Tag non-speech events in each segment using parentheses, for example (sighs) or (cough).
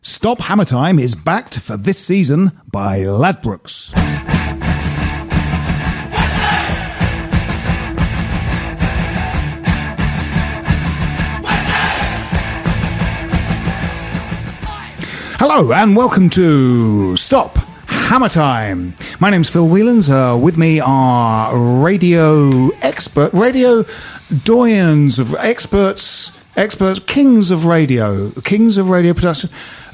Stop Hammer Time is backed for this season by Ladbrokes. Hello and welcome to Stop Hammer Time. My name's Phil Whelans. Uh, with me are radio expert, radio doyens of experts, experts, kings of radio, kings of radio production.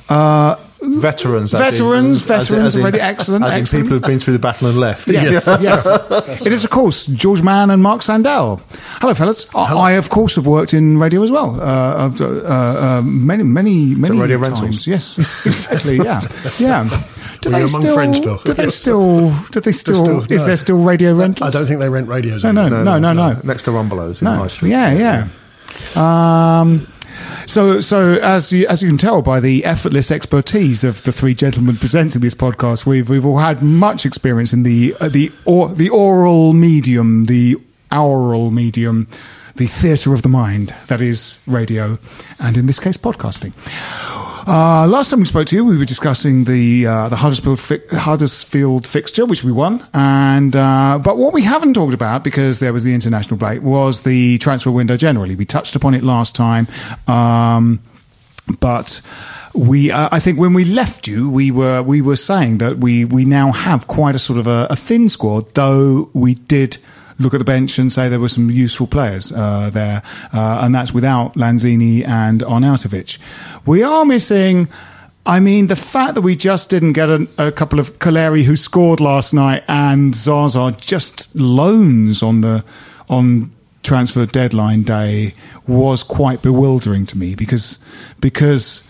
Uh, veterans, veterans, in- veterans in- radio. Excellent, As in excellent. people who've been through the battle and left. Yes, yes. (laughs) It is, of course, George Mann and Mark Sandell. Hello, fellas. I, I, of course, have worked in radio as well. Uh, I've, uh, uh, many, many, many radio times. rentals? Yes, (laughs) exactly. Yeah, (laughs) yeah. Do you're among friends. Do they still? Do they still? still- is no. there still radio rentals? I don't think they rent radios. No, no, anymore. no, no, no. Next to Rumbelows in No. Yeah, yeah. Um, so, so as you as you can tell by the effortless expertise of the three gentlemen presenting this podcast, we've we've all had much experience in the uh, the or, the oral medium, the aural medium, the theatre of the mind that is radio, and in this case, podcasting. Uh, last time we spoke to you, we were discussing the uh, the Huddersfield fi- Huddersfield fixture, which we won, and uh, but what we haven't talked about because there was the international break was the transfer window generally. We touched upon it last time, um, but we uh, I think when we left you, we were we were saying that we we now have quite a sort of a, a thin squad, though we did look at the bench and say there were some useful players uh, there, uh, and that's without Lanzini and Arnautovic. We are missing. I mean, the fact that we just didn't get a, a couple of Calleri who scored last night and Zaza just loans on the on transfer deadline day was quite bewildering to me because because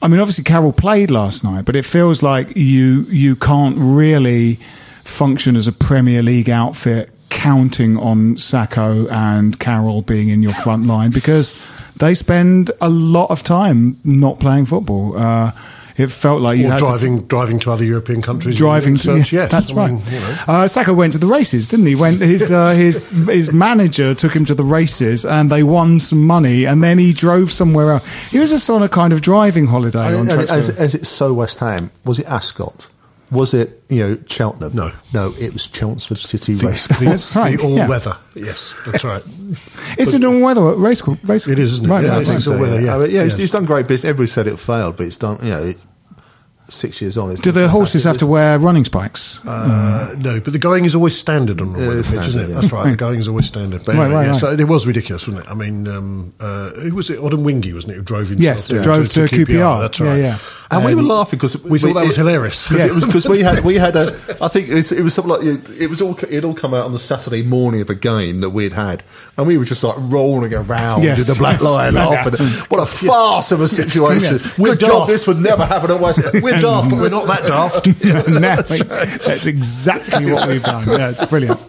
I mean, obviously Carroll played last night, but it feels like you you can't really function as a Premier League outfit counting on Sakho and Carroll being in your front line because they spend a lot of time not playing football. Uh, it felt like you Or had to- driving, driving to other European countries. driving to Search, yeah, yes, that's I right. mean, you know. uh, Sakho went to the races, didn't he? Went his uh, (laughs) his his manager took him to the races, and they won some money, and then he drove somewhere else. He was just on a kind of driving holiday on And, and as, as it's so West Ham, was it Ascot? Was it, you know, Cheltenham? No. No, it was Chelmsford City Race The, (laughs) right, the all yeah. weather. Yes, that's right. (laughs) It's an all-weather race. race It is, isn't it? Right, Yeah, right, I think right. so. weather, yeah. Uh, I mean, yeah, it's, it's done great business. Everybody said it failed, but it's done, you know, it, six years on. It's Do the horses have to wear running spikes? Uh, no, but the going is always standard on the Yeah, pitch, isn't it? yeah. That's right. The (laughs) going is always standard. But Right, anyway, right, yeah, right. so it was ridiculous, wasn't it? I mean, um, uh, who was it? Odemwingie, wasn't it? Who drove himself Yes, down drove to QPR. That's Yeah, right. yeah. And we were Um, laughing because we thought that was hilarious. (laughs) Because we had we had a I think it's, it was something like it was all it all come out on the Saturday morning of a game that we'd had, and we were just like rolling around Yes. in the Black Lion Yeah. laughing. What a farce of a situation! We're Good job. This would never happen at West. (laughs) Ham. We're daft, but we're (laughs) not that daft. (laughs) (laughs) No, that's exactly what we've done. Yeah, it's brilliant.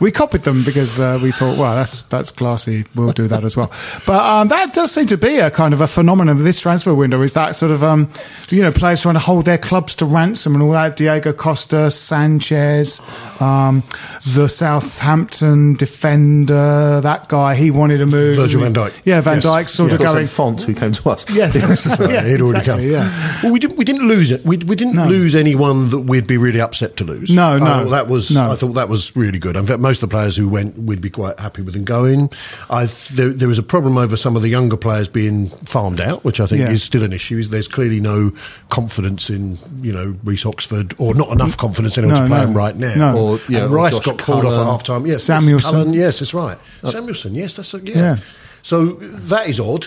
We copied them because uh, we thought, well, that's that's classy. We'll do that as well. But um, that does seem to be a kind of a phenomenon of this transfer window. Is that sort of um, you know, players trying to hold their clubs to ransom and all that. Diego Costa, Sanchez, um, the Southampton defender, that guy, he wanted to move. Virgil van Dijk. Yeah, Van Yes. Dijk sort Yeah. of going. Fonte who came to us. Yeah, that's right. yeah, he'd already exactly, come. Yeah. Well, we didn't. We didn't lose it. We, we didn't No. lose anyone that we'd be really upset to lose. No, no. thought that was. No. I thought that was really good. In fact, most of the players who went, we'd be quite happy with them going. I there, there was a problem over some of the younger players being farmed out, which I think Yeah. is still an issue. There's clearly no confidence in you know Reece Oxford, or not enough mm. confidence in anyone No, to play no. him right now. No. Or, yeah, and or Rice Josh got pulled off at Cullen. half time. Yes, Samuelsen. Cullen, yes, that's right. Uh, Samuelsen, yes, that's a, yeah. Yeah. So that is odd.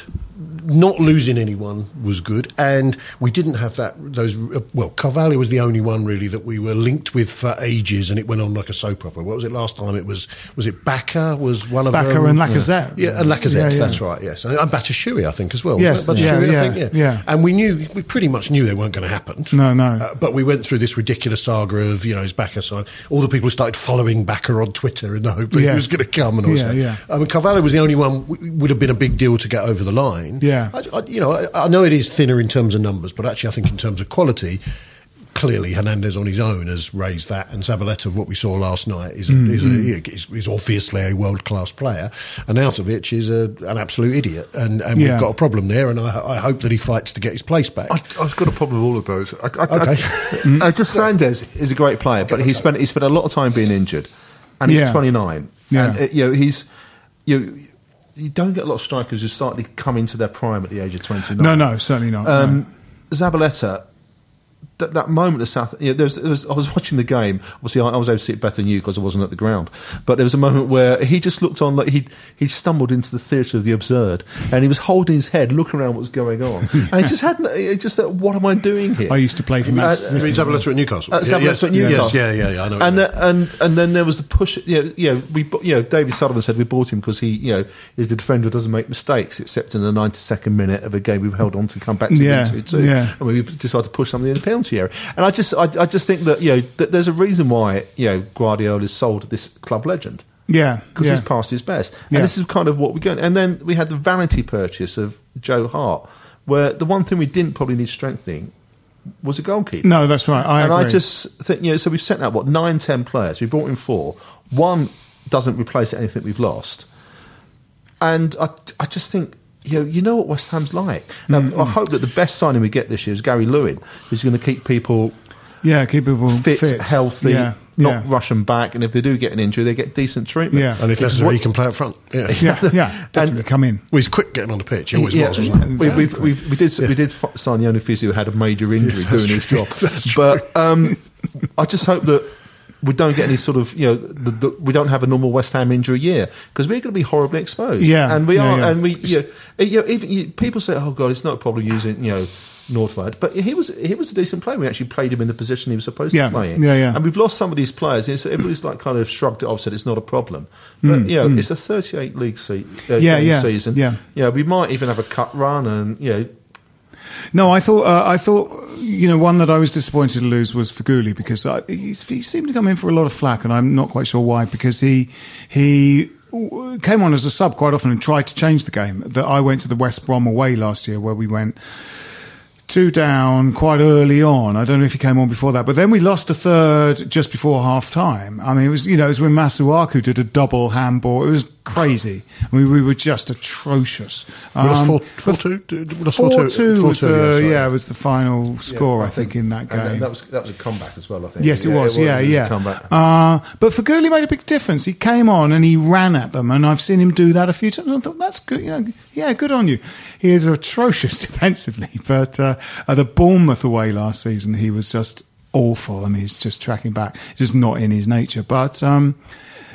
Not losing anyone was good, and we didn't have that. Those well, Carvalho was the only one really that we were linked with for ages, and it went on like a soap opera. What was it last time? It was was it Bacca was one of them? and Lacazette. Yeah, and Lacazette. Yeah, yeah. That's right. Yes, and, and I think as well. Yes, yeah, yeah, I think, yeah. yeah. And we knew we pretty much knew they weren't going to happen. No, no. Uh, but we went through this ridiculous saga of you know his Bacca sign. All the people started following Bacca on Twitter in the hope that he was going to come and all Yeah, that. yeah. I mean, Carvalho was the only one w- would have been a big deal to get over the line. Yeah. I, I, you know, I, I know it is thinner in terms of numbers, but actually, I think in terms of quality. Clearly, Hernandez on his own has raised that, and Zabaleta, what we saw last night, is, a, Mm-hmm. a, is, is obviously a world class player, and Arnautovic is a, an absolute idiot, and, and Yeah. we've got a problem there, and I, I hope that he fights to get his place back. I, I've got a problem with all of those. I, I, Okay. I, (laughs) uh, just Hernandez is a great player, but he spent he spent a lot of time being injured, and he's Yeah. 29. Yeah. And uh, you know he's you you don't get a lot of strikers who slightly come into their prime at the age of 29. No, no, certainly not. no. Um, Zabaleta, that, that moment of South, you know, there was, there was, I was watching the game. Obviously, I, I was able to see it better than you because I wasn't at the ground. But there was a moment where he just looked on like he he stumbled into the theatre of the absurd, and he was holding his head, looking around what was going on, (laughs) and he just had he just thought, what am I doing here? I used to play for Uh, Manchester I mean, City. Zabaleta at Newcastle. uh, Zabaleta yes, at Newcastle. Yes, yeah, yeah, yeah. I know. And the, and and then there was the push. You know, you know, we bu- you know David Sullivan said we bought him because he you know is the defender who doesn't make mistakes except in the 92nd minute of a game we've held on to come back to Yeah, win two two, yeah. and we decided to push something in the penalty And I just I, I just think that you know that there's a reason why you know Guardiola is sold this club legend yeah, because yeah. he's past his best. And Yeah. this is kind of what we're going. And then we had the vanity purchase of Joe Hart, where the one thing we didn't probably need strengthening was a goalkeeper. No, that's right. I and I just think, you know, so we've sent out, what, nine, ten players. We brought in four. One doesn't replace anything we've lost. And I, I just think, you know, you know what West Ham's like. Now, Mm-hmm. I hope that the best signing we get this year is Gary Lewin, who's going to keep people yeah, keep people fit, fit, healthy, Yeah, not yeah. rush them back. And if they do get an injury, they get decent treatment. Yeah. and if Because necessary, what- he can play up front. Yeah. (laughs) Yeah, yeah, definitely come in. Well, he's quick getting on the pitch. He always Yeah, was, wasn't he? we, we've, we've, we did we did sign the only physio who had a major injury Yes, (laughs) that's doing his job. (laughs) That's true. But um, I just hope that we don't get any sort of you know the, the, we don't have a normal West Ham injury year because we're going to be horribly exposed. Yeah, and we yeah, are, yeah. and we you know, you know even you, people say, oh god, it's not a problem using you know. Nordtveit, but he was he was a decent player. We actually played him in the position he was supposed Yeah, to play in. yeah, yeah. And we've lost some of these players. And so everybody's like kind of shrugged it off, said it's not a problem. But you know, it's a 38 league seat, uh, Mm, Yeah, yeah, season. yeah. Yeah, we might even have a cut run, and you know, No, I thought uh, I thought you know one that I was disappointed to lose was Feghouli because I, he seemed to come in for a lot of flack, and I'm not quite sure why. Because he he came on as a sub quite often and tried to change the game. That I went to the West Brom away last year where we went two down quite early on. I don't know if he came on before that, but then we lost a third just before half time. I mean, it was you know it was when Masuaku did a double handball. It was crazy. I mean, we were just atrocious. Um, four, but four two. Four four two was Four the sorry. yeah was the final score I think in that game. that was that was a comeback as well. I think. Yes, it was. Yeah, it was yeah. A comeback. Uh, but Feghouli made a big difference. He came on and he ran at them, and I've seen him do that a few times. I thought that's good. You know, yeah, good on you. He is atrocious (laughs) defensively, but uh, at the Bournemouth away last season, he was just awful. I mean, he's just tracking back, It's just not in his nature. But um,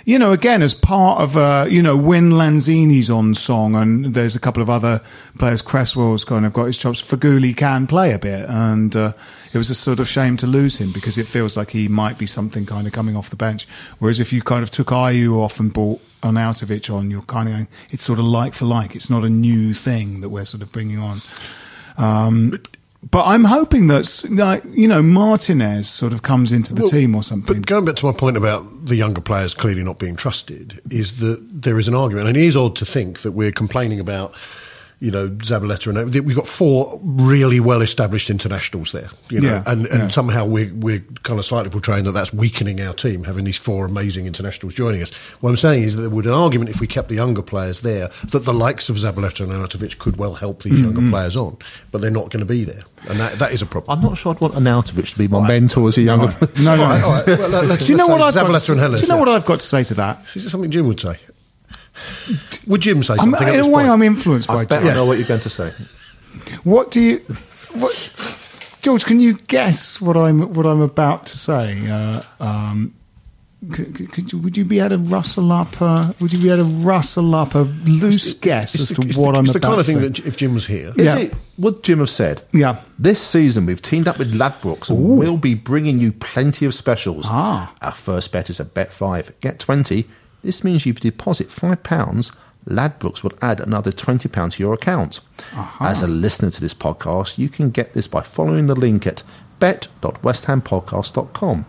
you know, again, as part of uh, you know, when Lanzini's on song, and there's a couple of other players, Cresswell's kind of got his chops. Feghouli can play a bit, and uh, it was a sort of shame to lose him because it feels like he might be something kind of coming off the bench. Whereas if you kind of took Ayew off and brought Arnautovic on, you're kind of going, it's sort of like for like. It's not a new thing that we're sort of bringing on. Um, but I'm hoping that, like, you know, Martinez sort of comes into the Well, team or something. But going back to my point about the younger players clearly not being trusted, is that there is an argument, and it is odd to think that we're complaining about you know, Zabaleta and we've got four really well established internationals there, you know, Yeah, and, and yeah. somehow we're, we're kind of slightly portraying that that's weakening our team, having these four amazing internationals joining us. What I'm saying is that there would an argument if we kept the younger players there that the likes of Zabaleta and Arnautovic could well help these Mm-hmm. younger players on, but they're not going to be there. And that, that is a problem. I'm not sure I'd want Arnautovic to be my mentor as a younger. No, no. All right, well, do you know what I've say got? Zabaleta To, and Hellas, do you know yeah. what I've got to say to that? Is it something Jim would say? Would Jim say I'm, something? at in a way, point? I'm influenced by I bet Jim. I know what you're going to say. What do you, what, George? Can you guess what I'm what I'm about to say? Uh, um, could, could- could you, would you be able to rustle up? Uh, would you be able to rustle up a loose guess as It's to the- it's what the, I'm it's the kind of thing say? that if Jim was here, Is Yeah. it? Would Jim have said? Yeah. This season we've teamed up with Ladbrokes and we'll be bringing you plenty of specials. Ah. Our first bet is a bet five, get twenty. This means if you deposit five pounds, Ladbrokes will add another twenty pounds to your account. As a listener to this podcast, you can get this by following the link at bet.westhampodcast.com.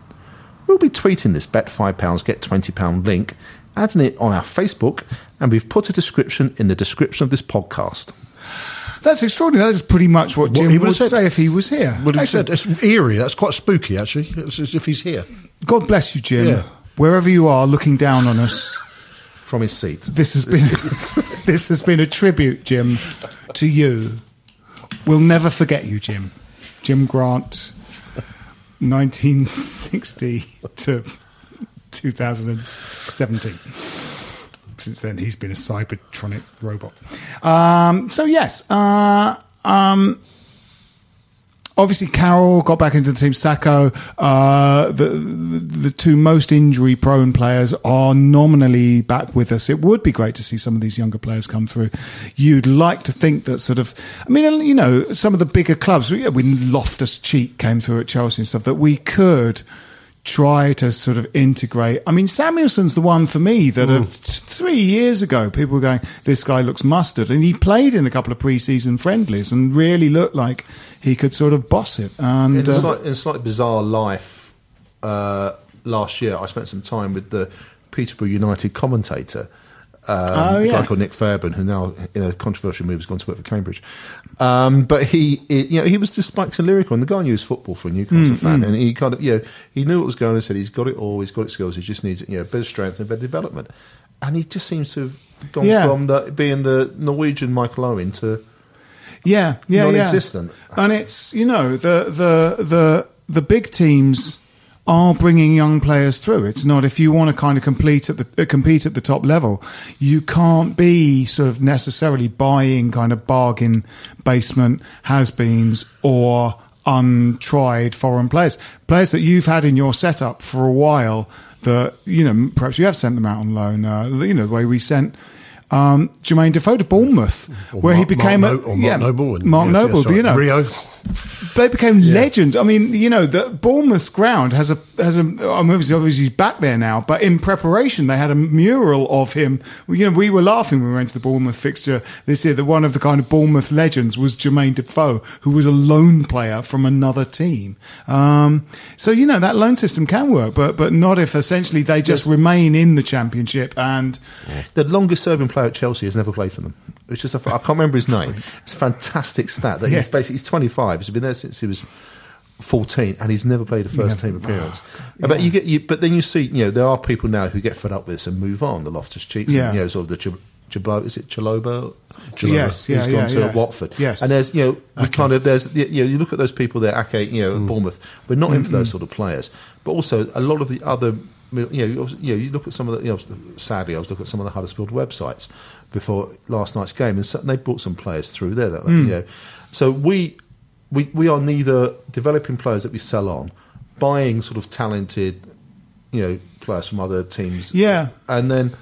We'll be tweeting this bet five pounds get twenty pound link, adding it on our Facebook, and we've put a description in the description of this podcast. That's extraordinary. That's pretty much what What Jim he would say if he was here. Well, he said it's eerie. That's quite spooky, actually. It's as if he's here. God bless you, Jim. Yeah. Wherever you are, looking down on us. From his seat. This has been (laughs) this has been a tribute, Jim, to you. We'll never forget you, Jim. Jim Grant, 1960 to 2017. Since then, he's been a Cybertronic robot. Um, so yes, uh, um, obviously Carroll got back into the team. Sakho, uh, the the two most injury prone players are nominally back with us. It would be great to see some of these younger players come through. You'd like to think that sort of, I mean, you know, some of the bigger clubs. When Loftus Cheek came through at Chelsea and stuff, that we could try to sort of integrate. I mean, Samuelsen's the one for me that uh, th- three years ago people were going, this guy looks mustard. And he played in a couple of pre-season friendlies and really looked like he could sort of boss it. And in, a uh, slight, in a slightly bizarre life, uh, last year I spent some time with the Peterborough United commentator. Um, Oh, a guy called Nick Fairbairn, who now in a controversial move has gone to work for Cambridge. Um, but he, he- you know, he was just like lyrical, and the guy knew his football for a Newcastle Mm, fan, and he kind of, you know, he knew what was going on. and said he's got it all, he's got its skills, he just needs, you know, a bit of strength and a bit of development. And he just seems to have gone Yeah. from the, being the Norwegian Michael Owen to yeah, yeah, non-existent. yeah. And it's you know the the the the big teams are bringing young players through. It's not if you want to kind of compete at the uh, compete at the top level, you can't be sort of necessarily buying kind of bargain basement has-beens or untried foreign players, players that you've had in your setup for a while. That you know perhaps you have sent them out on loan. Uh, you know the way we sent. Um, Jermaine Defoe to Bournemouth, Or where he became Mark a No- or Mark yeah, Noble. and- Mark yes, yes, Noble, sorry, you know, Rio. They became legends. I mean, you know, the Bournemouth ground has a has a. I mean, obviously, obviously he's back there now, but in preparation, they had a mural of him. You know, we were laughing when we went to the Bournemouth fixture this year. That one of the kind of Bournemouth legends was Jermaine Defoe, who was a loan player from another team. Um, so you know that loan system can work, but but not if essentially they just remain in the championship and. The longest serving player at Chelsea has never played for them. It's just a, I can't remember his name. (laughs) It's a fantastic stat that Yes. he's basically he's 25. He's been there since he was 14, and he's never played a first team appearance. But you get you, but then you see, you know, there are people now who get fed up with this and move on. The Loftus Cheeks, Yeah. and, you know, sort of the Chablo, is it Chalobah? Yes, yeah, who's yeah, gone to yeah. Watford. Yes. and there's you know we kind of there's you know you look at those people there, Ake, you know, Mm. at Bournemouth. We're not in for those sort of players, but also a lot of the other. You know, you, know, you look at some of the. You know, sadly, I was looking at some of the Huddersfield websites before last night's game, and they brought some players through there. That Hmm. you know, so we we we are neither developing players that we sell on, buying sort of talented, you know, players from other teams. Yeah. and then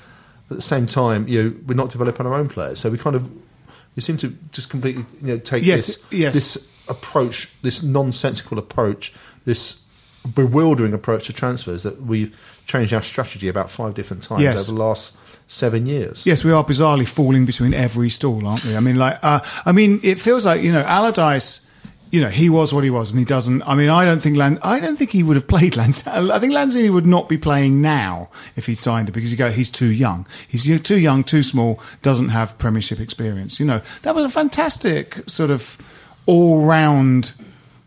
at the same time, you know, we're not developing our own players. So we kind of we seem to just completely you know take Yes, this yes. this approach, this nonsensical approach, this bewildering approach to transfers that we've changed our strategy about five different times Yes. over the last seven years. Yes, we are bizarrely falling between every stall, aren't we? I mean, like, uh, I mean, it feels like you know, Allardyce you know, he was what he was, and he doesn't. I mean, I don't think Lan, I don't think he would have (laughs) played Lanzini. I think Lanzini would not be playing now if he'd signed it because you go, he's too young. He's too young, too small, doesn't have Premiership experience. You know, that was a fantastic sort of all round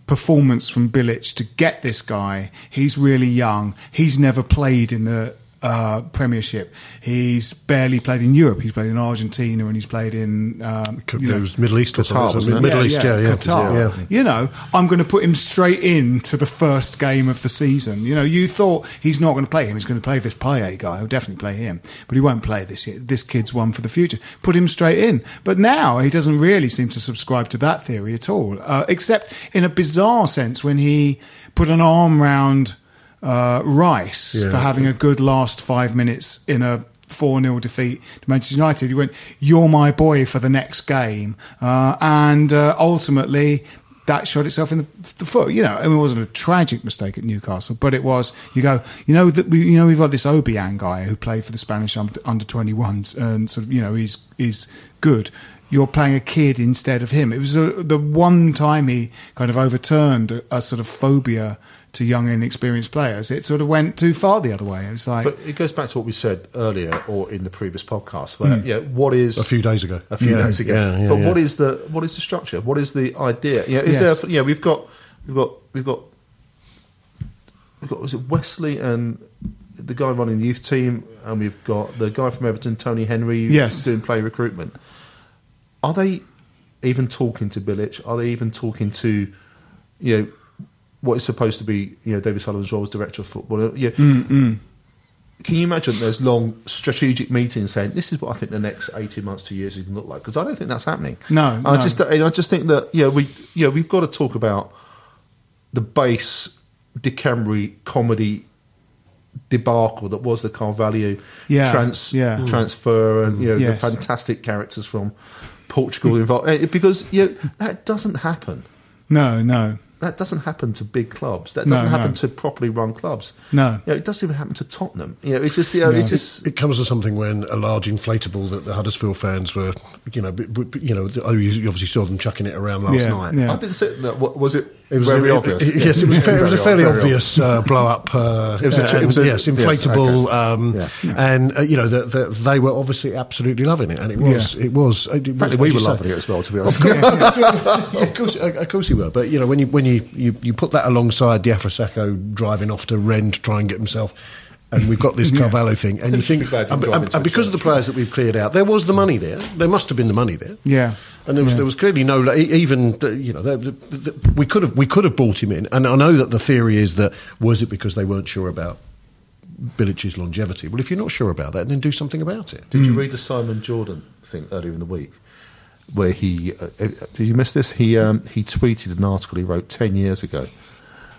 performance from Bilic to get this guy. He's really young. He's never played in the uh, Premiership. He's barely played in Europe. He's played in Argentina and he's played in um, you know, Middle East, or Qatar, something, wasn't? Middle East, yeah, yeah, Qatar. yeah. You know, I'm going to put him straight into the first game of the season. You know, you thought he's not going to play him. He's going to play this Payet guy. He'll definitely play him, but he won't play this. This kid's one for the future. Put him straight in. But now he doesn't really seem to subscribe to that theory at all, uh, except in a bizarre sense when he put an arm round uh, Rice Yeah. for having a good last five minutes in a 4 0 defeat to Manchester United. He went, You're my boy for the next game. Uh, and uh, ultimately, that shot itself in the, the foot. You know, I mean, it wasn't a tragic mistake at Newcastle, but it was. You go, you know that we, you know we've got this Obiang guy who played for the Spanish under, under 21s, and sort of you know he's he's good. You're playing a kid instead of him. It was uh the one time he kind of overturned a, a sort of phobia to young inexperienced players. It sort of went too far the other way. It was like, But it goes back to what we said earlier, or in the previous podcast. Where, hmm. yeah, what is A few days ago. A few Yeah, days ago. yeah, yeah, but yeah. what is the what is the structure? What is the idea? Yeah, is Yes. there? Yeah, we've got we've got we've got we've got was it Westley and the guy running the youth team, and we've got the guy from Everton, Tony Henry, Yes. doing play recruitment. Are they even talking to Bilic? Are they even talking to you know what is supposed to be you know David Sullivan's role as director of football? Yeah. Mm, Can you imagine there's long strategic meetings saying this is what I think the next eighteen months, to years is going to look like? Because I don't think that's happening. No, I no. just I just think that yeah we yeah we've got to talk about the base Dicamry comedy debacle that was the Carvalho Yeah, trans, yeah. transfer and you know Yes. the fantastic characters from Portugal involved Eh, because you know, that doesn't happen. no, no, That doesn't happen to big clubs. That doesn't happen no. to properly run clubs. No. you know, it doesn't even happen to Tottenham. You know, it's just you know, it's just It comes to something when a large inflatable that the Huddersfield fans were, you know, b- b- you know, oh, you you obviously saw them chucking it around last Yeah, night. yeah. I didn't say no, what- was it. It was very obvious. it- yes, it was, fair, it was a fairly very obvious uh, blow up. Uh, It was a- it was a- yes, yes, inflatable, okay. um, Yeah. and uh, you know the, the, they were obviously absolutely loving it, and it was Yeah. it was. It, was- Frankly, we were loving it as well, to be honest. (laughs) yeah, of course, of course you were. But you know, when you when you, you, you put that alongside the Diafra Sakho driving off to Rennes to try and get himself, and we've got this (laughs) Carvalho thing, and you (laughs) think, and, and- and because of the players that we've cleared out, there was the money there. There must have been the money there. Yeah. And there was, Yeah. there was clearly no even uh, you know the, the, the, we could have we could have brought him in, and I know that the theory is that was it because they weren't sure about Bilic's longevity. Well, if you're not sure about that, then do something about it. Did you read the Simon Jordan thing earlier in the week, where he uh, uh, did you miss this? He um, he tweeted an article he wrote ten years ago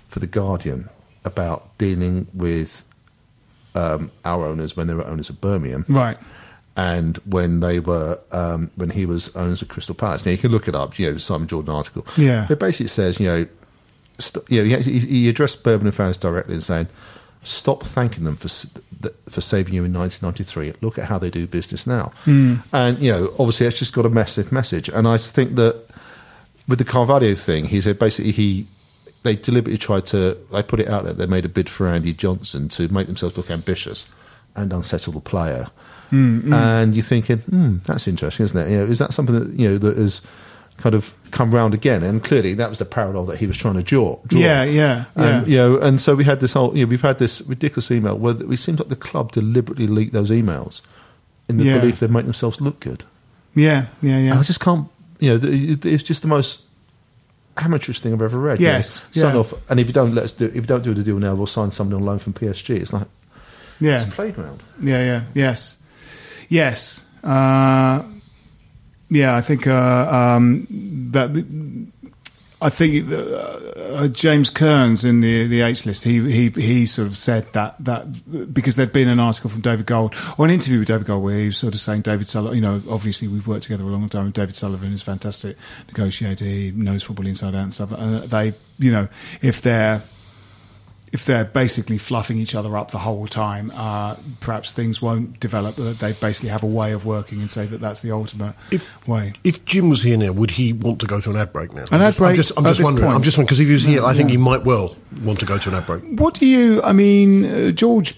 for the Guardian about dealing with um, our owners when they were owners of Birmingham, Right. and when they were um, when he was owners of Crystal Palace. Now you can look it up. You know, Simon Jordan article. Yeah. it basically says you know, st- you know, he, he addressed Birmingham fans directly and saying, "Stop thanking them for for saving you in 1993. Look at how they do business now." And you know, obviously, it's just got a massive message. And I think that with the Carvalho thing, he said basically he. They deliberately tried to. They put it out that They made a bid for Andy Johnson to make themselves look ambitious and unsettled player. And you're thinking, hmm, that's interesting, isn't it? You know, is that something that you know that has kind of come round again? And clearly, that was the parallel that he was trying to draw. draw. Yeah, yeah, And, yeah. You know, and so we had this whole. You know, we've had this ridiculous email where it seems like the club deliberately leaked those emails in the Yeah. belief they'd make themselves look good. Yeah, yeah, And yeah. I just can't. You know, it's just the most amateurish thing I've ever read. you know. Yes, Sign yeah. off, and if you don't let us do, if you don't do the deal now, we'll sign somebody on loan from PSG. It's like Yeah. it's a playground. Yeah, yeah, yes, yes. Uh, yeah, I think uh, um, that. I think uh, uh, James Kearns in the the H list, he he he sort of said that that because there'd been an article from David Gold or an interview with David Gold where he was sort of saying David Sullivan, you know, obviously we've worked together a long time. David Sullivan is fantastic negotiator. He knows football inside out and stuff. And they, you know, if they're if they're basically fluffing each other up the whole time, uh, perhaps things won't develop. They basically have a way of working and say that that's the ultimate If- way. If Jim was here now, would he want to go to an ad break now? An I'm ad just, break I'm just, I'm just wondering. point? I'm just wondering because if he was here, I think yeah. he might well want to go to an ad break. What do you? I mean, uh, George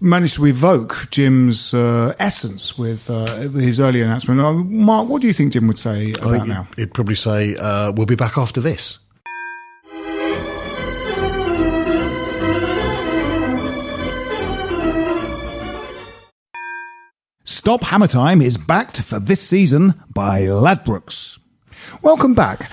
managed to evoke Jim's uh, essence with uh, his early announcement. Uh, Mark, what do you think Jim would say I about think now? he'd, he'd probably say, uh, "We'll be back after this." Stop Hammer Time is backed for this season by Ladbrokes. Welcome back.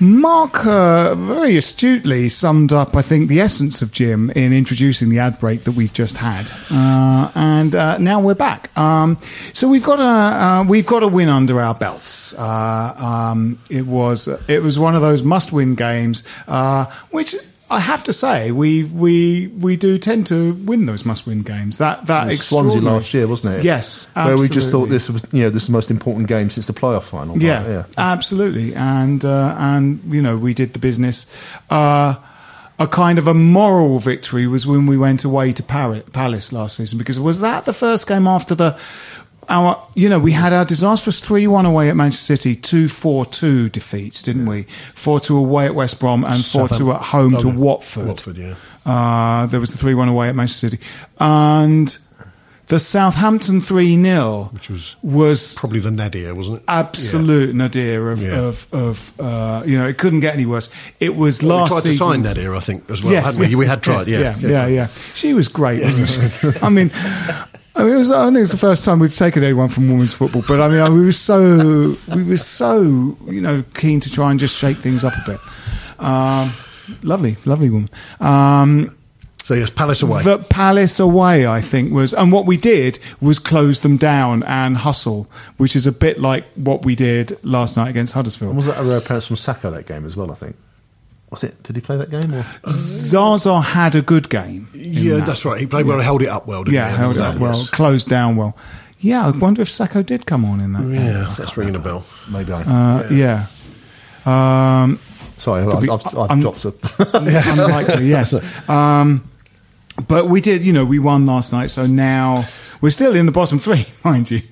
Mark uh, very astutely summed up, I think, the essence of Jim in introducing the ad break that we've just had, uh, and uh, now we're back. Um, so we've got a uh, we've got a win under our belts. Uh, um, it was it was one of those must win games, uh, which. I have to say, we we we do tend to win those must-win games. That that Swansea last year, wasn't it? Yes, where we just thought this was you know this is the most important game since the playoff final. Yeah, yeah. absolutely. And uh, and you know we did the business. Uh, a kind of a moral victory was when we went away to Paris, Palace last season because was that the first game after the our you know we had our disastrous three one away at Manchester City, two four two defeats, didn't we? Four two away at West Brom and four two at home to Watford. Watford, yeah. Uh, there was the three one away at Manchester City and. The Southampton 3 0 Which was was Probably the nadir, wasn't it? absolute nadir of, Yeah. of, of uh, you know, it couldn't get any worse. It was Well, we last tried to sign Nadir, I think, as well, hadn't we? We had tried, yeah. yeah, yeah, yeah. She was great, wasn't she? I mean, (laughs) I mean, it was, I think it's the first time we've taken anyone from women's football, but I mean, we were so, we were so, you know, keen to try and just shake things up a bit. Um, lovely, lovely woman. Um, So yes, Palace away. the Palace away, I think, was, and what we did was close them down and hustle, which is a bit like what we did last night against Huddersfield. And was that a rare appearance from Sakho that game as well? I think. Was it? Did he play that game? Or? Zaza had a good game. yeah, that. that's right. He played well, held it up well, didn't Yeah, he? held it Yeah, up well, yes. closed down well. Yeah, I wonder if Sakho did come on in that. game. Yeah, that's ringing a bell. Maybe I. Uh, yeah. Um, sorry, I've, be- I've, I've I'm- dropped a. (laughs) unlikely, yes. Um, but we did, you know, we won last night, so now we're still in the bottom three, (laughs) mind you.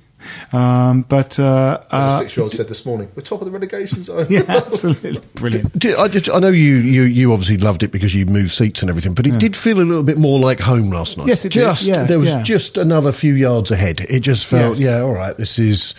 Um, but uh, As a uh, six-year-old said this morning, we're top of the relegation zone. (laughs) yeah, absolutely brilliant. Did- I, just, I know you, you, you obviously loved it because you moved seats and everything, but it did feel a little bit more like home last night. Yes, it did. just, Yeah, there was yeah. just another few yards ahead. It just felt, Yes. yeah, all right. This is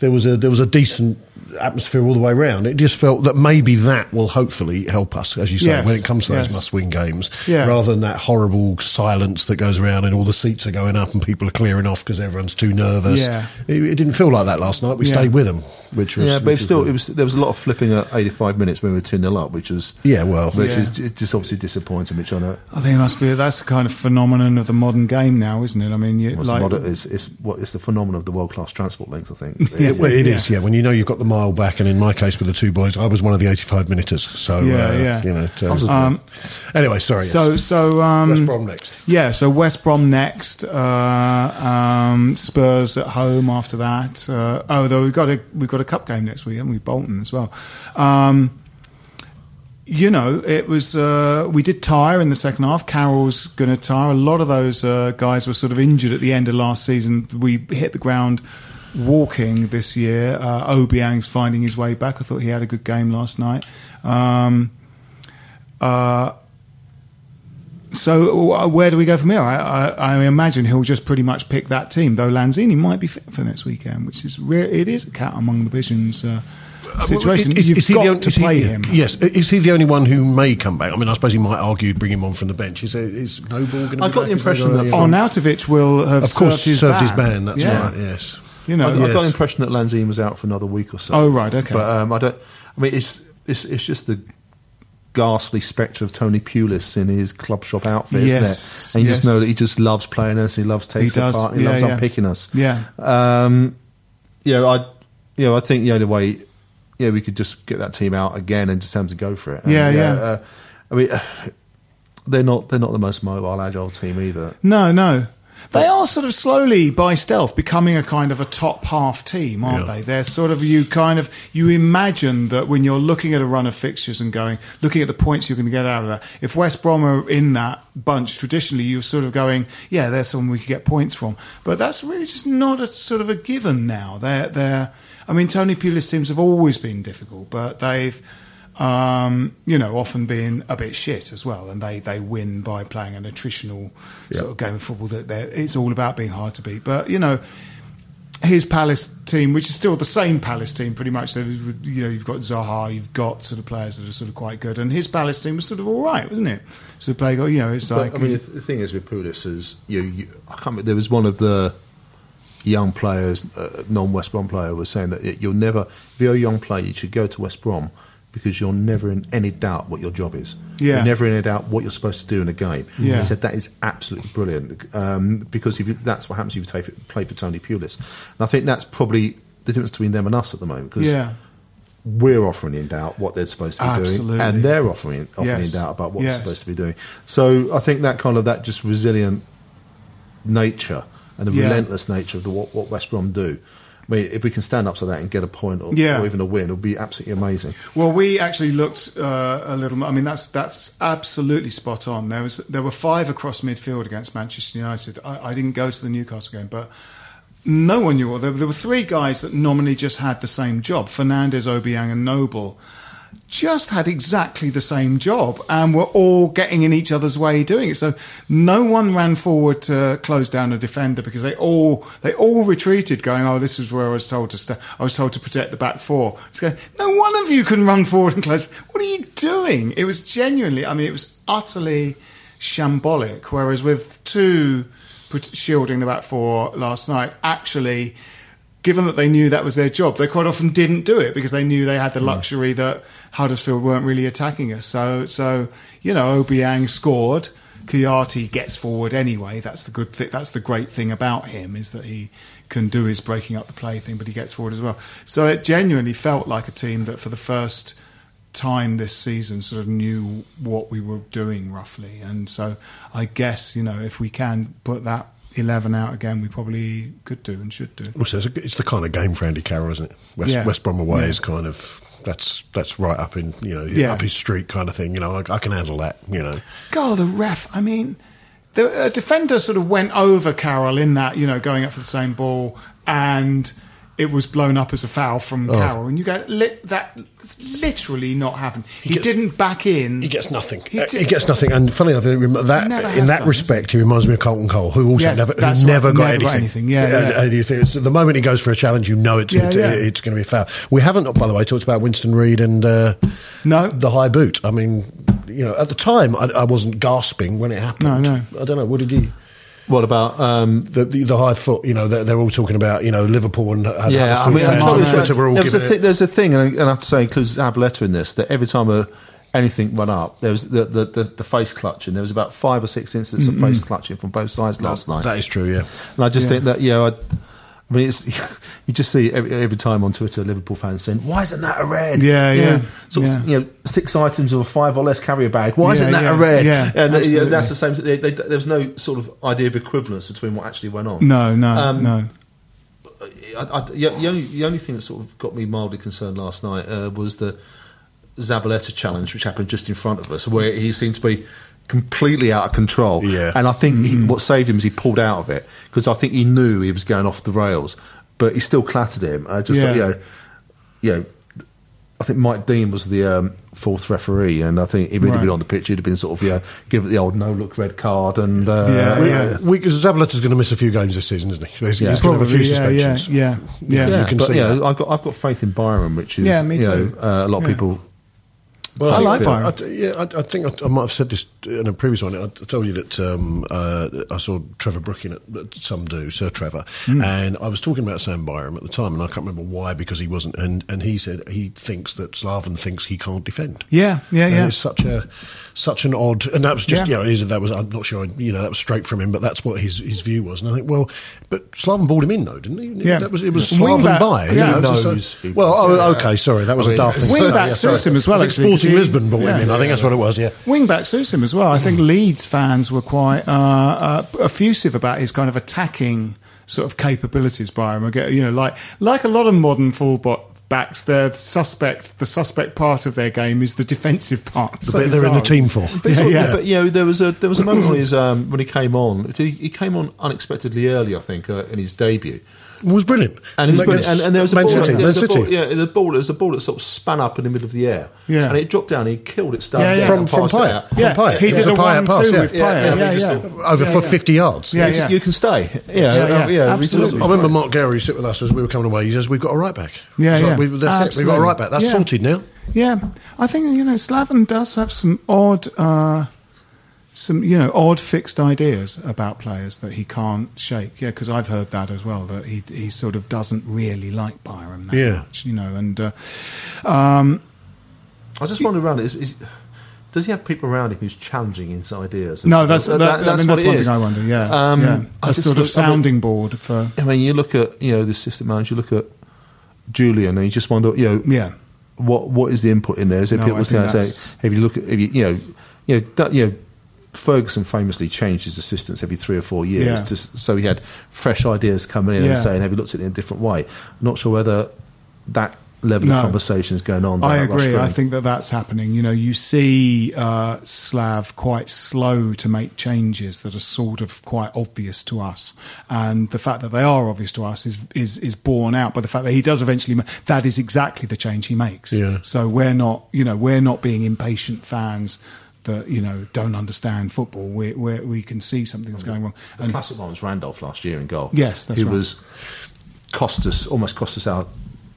there was a there was a decent atmosphere all the way around. It just felt that maybe that will hopefully help us, as you say, Yes, when it comes to those yes. must-win games, Yeah. rather than that horrible silence that goes around and all the seats are going up and people are clearing off because everyone's too nervous. Yeah. It, it didn't feel like that last night. We Yeah. stayed with them, which was Yeah, but which it's was still, good. it was, there was a lot of flipping at 85 minutes when we were 2 0 up, which was. Yeah, well, Which Yeah. is just obviously disappointing, which I know. I think it must be that's the kind of phenomenon of the modern game now, isn't it? I mean, you, Well, it's, like, the it's, it's, what, it's the phenomenon of the world class transport links, I think. (laughs) Yeah, well, it Yeah. is. Yeah, when you know you've got the mile back, and in my case with the two boys, I was one of the eighty-five minuters. So Yeah, uh, yeah. you know. it, uh, Um, anyway, sorry. so yes. so um, West Brom next. Yeah, so West Brom next, uh, um, Spurs at home after that. Uh, oh, though we've got a we've got a cup game next week, haven't we? Bolton as well. Um, you know, it was uh, we did tire in the second half. Carroll's going to tire. A lot of those uh, guys were sort of injured at the end of last season. We hit the ground walking this year. Uh, Obiang's finding his way back. I thought he had a good game last night. Um, uh, so uh, where do we go from here? I, I, I imagine he'll just pretty much pick that team, though Lanzini might be fit for next weekend, which is re- it is a cat among the pigeons. uh, situation. Is- You've is he got the on- to is he- play him. Yes. Is he the only one who may come back? I mean, I suppose he might argue bring him on from the bench. Is, there, is Noble going to? I got the impression that- On Arnautovic will have of course, served his served ban. his ban. That's Yeah. right. Yes. You know, I, I got the impression that Lanzini was out for another week or so. Oh, right, okay. But um, I don't. I mean, it's it's it's just the ghastly spectre of Tony Pulis in his club shop outfit, Yes, isn't it? And you just know that he just loves playing us. He loves taking does, part. He yeah, loves yeah. unpicking us. Yeah. Um, you know, I, you know, I think the only way, yeah, we could just get that team out again and just have to go for it. And, Yeah, yeah. Uh, I mean, (sighs) they're not they're not the most mobile, agile team either. No, no. They are sort of slowly, by stealth, becoming a kind of a top half team, aren't Yeah. they? They're sort of you kind of you imagine that when you're looking at a run of fixtures and going, looking at the points you're going to get out of that. If West Brom are in that bunch, traditionally you're sort of going, yeah, there's someone we could get points from. But that's really just not a sort of a given now. They're they're. I mean, Tony Pulis teams have always been difficult, but they've um, you know, often being a bit shit as well, and they, they win by playing an attritional sort of game of football. That they're- it's all about being hard to beat. But you know, his Palace team, which is still the same Palace team, pretty much. You know, you've got Zaha, you've got sort of players that are sort of quite good, and his Palace team was sort of all right, wasn't it? So play, you know, it's like But, I mean, the, the thing is with Pulis is you, you I can't. remember- There was one of the young players, uh, non-West Brom player, was saying that you'll never, if you're a young player, you should go to West Brom because you're never in any doubt what your job is. Yeah. You're never in any doubt what you're supposed to do in a game. Yeah. He said that is absolutely brilliant um, because if you, that's what happens if you take, play for Tony Pulis. And I think that's probably the difference between them and us at the moment because yeah, we're offering in doubt what they're supposed to be Absolutely. doing, and they're offering offering Yes. in doubt about what Yes. they're supposed to be doing. So I think that kind of that just resilient nature and the Yeah. relentless nature of the, what, what West Brom do. I mean, if we can stand up to that and get a point or, Yeah. or even a win, it'll be absolutely amazing. Well, we actually looked uh, a little. I mean, that's that's absolutely spot on. There was there were five across midfield against Manchester United. I, I didn't go to the Newcastle game, but no one knew. There, there were three guys that nominally just had the same job: Fernandes, Obiang, and Noble. Just had exactly the same job, and were all getting in each other's way doing it. So no one ran forward to close down a defender because they all they all retreated, going, "Oh, this is where I was told to stay. I was told to protect the back four. It's going, no one of you can run forward and close. What are you doing? It was genuinely. I mean, it was utterly shambolic. Whereas with two shielding the back four last night, actually given that they knew that was their job, they quite often didn't do it because they knew they had the hmm. luxury that Huddersfield weren't really attacking us. So, so you know, Obiang scored. Kouyaté gets forward anyway. That's the good. Th- that's the great thing about him is that he can do his breaking up the play thing, but he gets forward as well. So it genuinely felt like a team that, for the first time this season, sort of knew what we were doing roughly. And so I guess you know if we can put that eleven out again, we probably could do and should do. Also, it's, a, it's the kind of game for Andy Carroll, isn't it? West, Yeah. West Brom away Yeah. is kind of that's that's right up in you know Yeah. up his street kind of thing. You know, I, I can handle that. You know, God, the ref. I mean, the a defender sort of went over Carroll in that, you know, going up for the same ball, and it was blown up as a foul from Carroll. And you go, li- that's literally not happened. He, gets- didn't back in. he gets nothing. He Uh, did- He, gets nothing. And funny enough, that in that done, respect, he reminds me of Carlton Cole, who also Yes, never, who right, never, got, never anything. got anything. Yeah, yeah. and you think the moment he goes for a challenge, you know it's Yeah, it- yeah. it's going to be a foul. We haven't, by the way, talked about Winston Reid and uh, No. the high boot. I mean, you know, at the time, I, I wasn't gasping when it happened. No, no. I don't know. What did you? What about? Um, The, the, the high foot, you know, they're, they're all talking about, you know, Liverpool and uh, yeah, I mean, fans I'm on trying to- Twitter all there a it- there's a thing, and I, I have to say, because Abletta in this, that every time a, anything went up, there was the, the, the, the face clutching. There was about five or six incidents of face clutching from both sides last night. That is true, yeah. And I just Yeah. think that, you know, I, mean, it's, (laughs) you just see every, every time on Twitter Liverpool fans saying, "Why isn't that a red?" Yeah, You know, yeah, sort of, yeah. you know, six items of a five or less carrier bag. Why Yeah, isn't that yeah, a red? yeah, and uh, you know, that's the same. They, they, there was no sort of idea of equivalence between what actually went on. no, no, Um, no. I, I, the only the only thing that sort of got me mildly concerned last night uh, was the Zabaleta challenge, which happened just in front of us, where he seemed to be completely out of control. Yeah. and I think he, what saved him is he pulled out of it because I think he knew he was going off the rails, but he still clattered him. I just Yeah. thought, you know, you know, I think Mike Dean was the um, fourth referee, and I think if he'd have been on the pitch, he'd have been sort of, you know, give it the old no look red card, and uh, Yeah, We, yeah. we, Zabaleta's going to miss a few games this season, isn't he? He's, Yeah. he's going to have a few Probably, yeah, suspensions. yeah, yeah, yeah. you can but see you that. know, I've got I've got faith in Byram, which is Yeah, me you know, uh, a lot of Yeah. people. Well, I think- like Byram. I, yeah, I, I think I, I might have said this in a previous one. I, I told you that um, uh, I saw Trevor Brooking at, at Some Do, Sir Trevor, Hmm. and I was talking about Sam Byram at the time, and I can't remember why because he wasn't. And, and he said he thinks that Slaven thinks he can't defend. Yeah, yeah, And yeah. It's such a such an odd, and that was just Yeah. you know, that was I'm not sure you know that was straight from him, but that's what his his view was. And I think, well, but Slaven brought him in though, didn't he? Yeah. that was it was Wing Slaven back- by. yeah. you know, Who so- knows well, oh, okay, sorry, that was I a mean, daft thing. Wing back Yeah, suits him as well, I actually, Sporting 'cause Lisbon brought him yeah. in. I think that's what it was. Yeah. Wingback suits him as well. I think Leeds fans were quite uh, uh, effusive about his kind of attacking sort of capabilities by him. Again, You know, like like a lot of modern fullback backs, their suspect, the suspect part of their game is the defensive part. The bit they're in the team for. But, Yeah, yeah. but you know, there was a there was a moment on his um, when he came on. He, he came on unexpectedly early, I think, uh, in his debut. It was brilliant. And, it was brilliant. and, and there was a Man ball, City, there was Man a ball, yeah, the ball. There was a ball that sort of span up in the middle of the air, Yeah. and it dropped down. He killed it, started Yeah, yeah. From- and from passed Payet. Yeah, From Payet. he It did a a Payet one pass, two yeah. with Yeah, Payet. yeah, Yeah, he yeah, over Yeah, for yeah. 50 yards. Yeah, You- yeah. You can stay. Yeah, Yeah, yeah, yeah, absolutely. I remember Mark Gary sit with us as we were coming away. He says, "We've got a right back." Yeah, yeah. we- that's it. We've got a right back. That's Yeah. sorted now. Yeah, I think you know Slaven does have some odd, uh, some you know odd fixed ideas about players that he can't shake. Yeah, because I've heard that as well that he he sort of doesn't really like Byram that Yeah. much. You know, and uh, um, I just wonder around. Is, is, does he have people around him who's challenging his ideas? no, that's that, That- I mean, that's one is. thing I wonder. Yeah, Um, yeah. A sort of look- I mean- sounding board for I mean, you look at you know the assistant manager. You look at Julian, and you just wonder, you know, yeah. what what is the input in there? Is there No, people saying, say, if you look at, if you, you know, you know, that, you know, Ferguson famously changed his assistants every three or four years, Yeah. to, so he had fresh ideas coming in Yeah. and saying, have you looked at it in a different way? I'm not sure whether that level No. of conversation is going on. I agree. I think that that's happening. You know, you see uh, Slav quite slow to make changes that are sort of quite obvious to us, and the fact that they are obvious to us is is is borne out by the fact that he does eventually. ma- That is exactly the change he makes. Yeah. So we're not, you know, we're not being impatient fans that you know don't understand football. We we we can see something that's oh, going wrong. the And classic one was Randolph last year in goal. Yes, that's he right. was cost us almost cost us our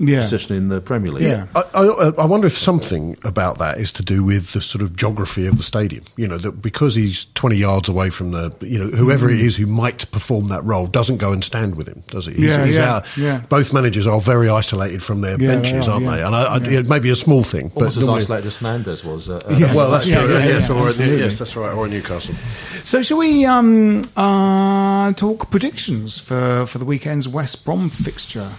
Yeah. position in the Premier League. Yeah. I, I, I wonder if something about that is to do with the sort of geography of the stadium. You know, that because he's 20 yards away from the, you know, whoever Mm. it is who might perform that role doesn't go and stand with him, does he? He's, Yeah, he's yeah, out- yeah. Both managers are very isolated from their Yeah, they benches, are, aren't yeah. they? And I, I, Yeah. it may be a small thing, but Almost as normally- isolated as Fernandes was. Uh, uh, Yes. Well, that's Yeah, true. yeah, yes, yeah, or, absolutely. yes, that's right. Or Newcastle. So, shall we um, uh, talk predictions for, for the weekend's West Brom fixture?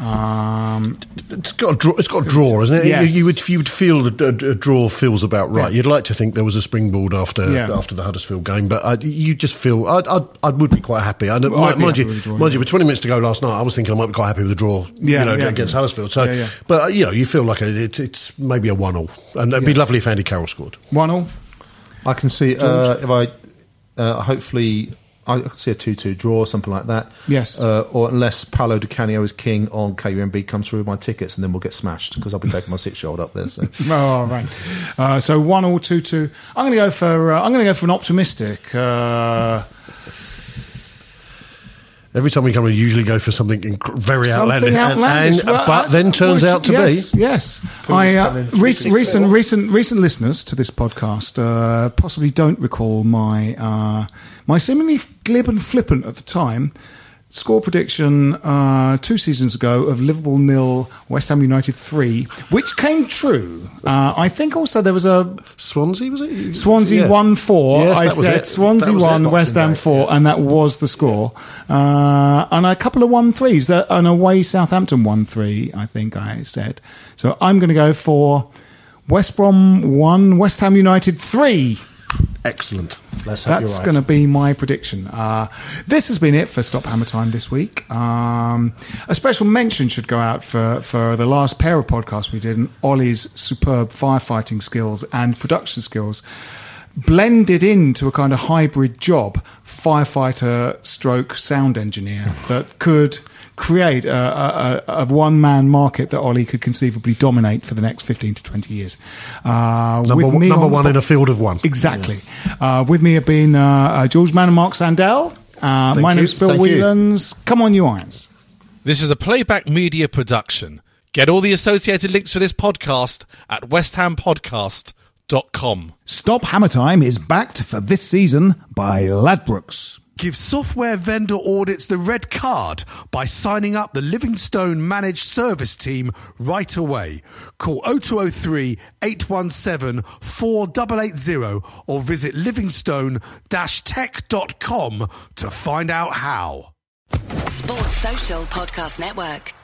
Um, It's got a draw. It's got a draw, isn't it? Yes. You, you would you would feel that a, a draw feels about right. Yeah. You'd like to think there was a springboard after Yeah. after the Huddersfield game, but I, you just feel I I I would be quite happy. I, know- Well, I'd be mind happy you, with a draw, mind yeah. you, with twenty minutes to go last night, I was thinking I might be quite happy with a draw. Yeah, you know, yeah. against Huddersfield. So, Yeah, yeah. but uh, you know, you feel like a, it's it's maybe a one all, and it'd be lovely if Andy Carroll scored. one all. I can see uh, if I uh, hopefully I can see a two-two draw, something like that. Yes. uh, or unless Paolo Di Canio is king on KUMB comes through with my tickets, and then we'll get smashed because I'll be taking my six-year-old up there. So (laughs) Oh, right. Uh, so one or two two. I'm going to go for. Uh, I'm going to go for an optimistic. Uh, Every time we come, we usually go for something inc- very outlandish, something and- outlandish. and- Well, but that's- then turns which- out to yes, be yes. I uh, come recent, recent recent recent listeners to this podcast uh, possibly don't recall my uh, my seemingly glib and flippant at the time score prediction uh, two seasons ago of Liverpool nil, West Ham United three, which came true. Uh, I think also there was a Swansea. Was it Swansea Yeah. won four. Yes, I said it. Swansea one, West Ham four, yeah. and that was the score. Uh, and a couple of one threes. Uh, an away Southampton one three. I think I said. So I'm going to go for West Brom one, West Ham United three. Excellent. That's right. going to be my prediction. Uh, this has been it for Stop Hammer Time this week. Um, a special mention should go out for, for the last pair of podcasts we did and Ollie's superb firefighting skills and production skills blended into a kind of hybrid job, firefighter stroke sound engineer that could create a, a, a, a one-man market that Ollie could conceivably dominate for the next 15 to 20 years. Uh, Number, with me number on one po- in a field of one. Exactly. Uh, with me have been uh, uh, George Mann and Mark Sandell. Uh, Thank my you. name's Phil Thank you. Whelans. Come on, you irons. This is a playback media production. Get all the associated links for this podcast at westhampodcast.com. Stop Hammer Time is backed for this season by Ladbrokes. Give software vendor audits the red card by signing up the Livingstone Managed Service Team right away. Call 0203 817 4880 or visit livingstone-tech.com to find out how. Sports Social Podcast Network.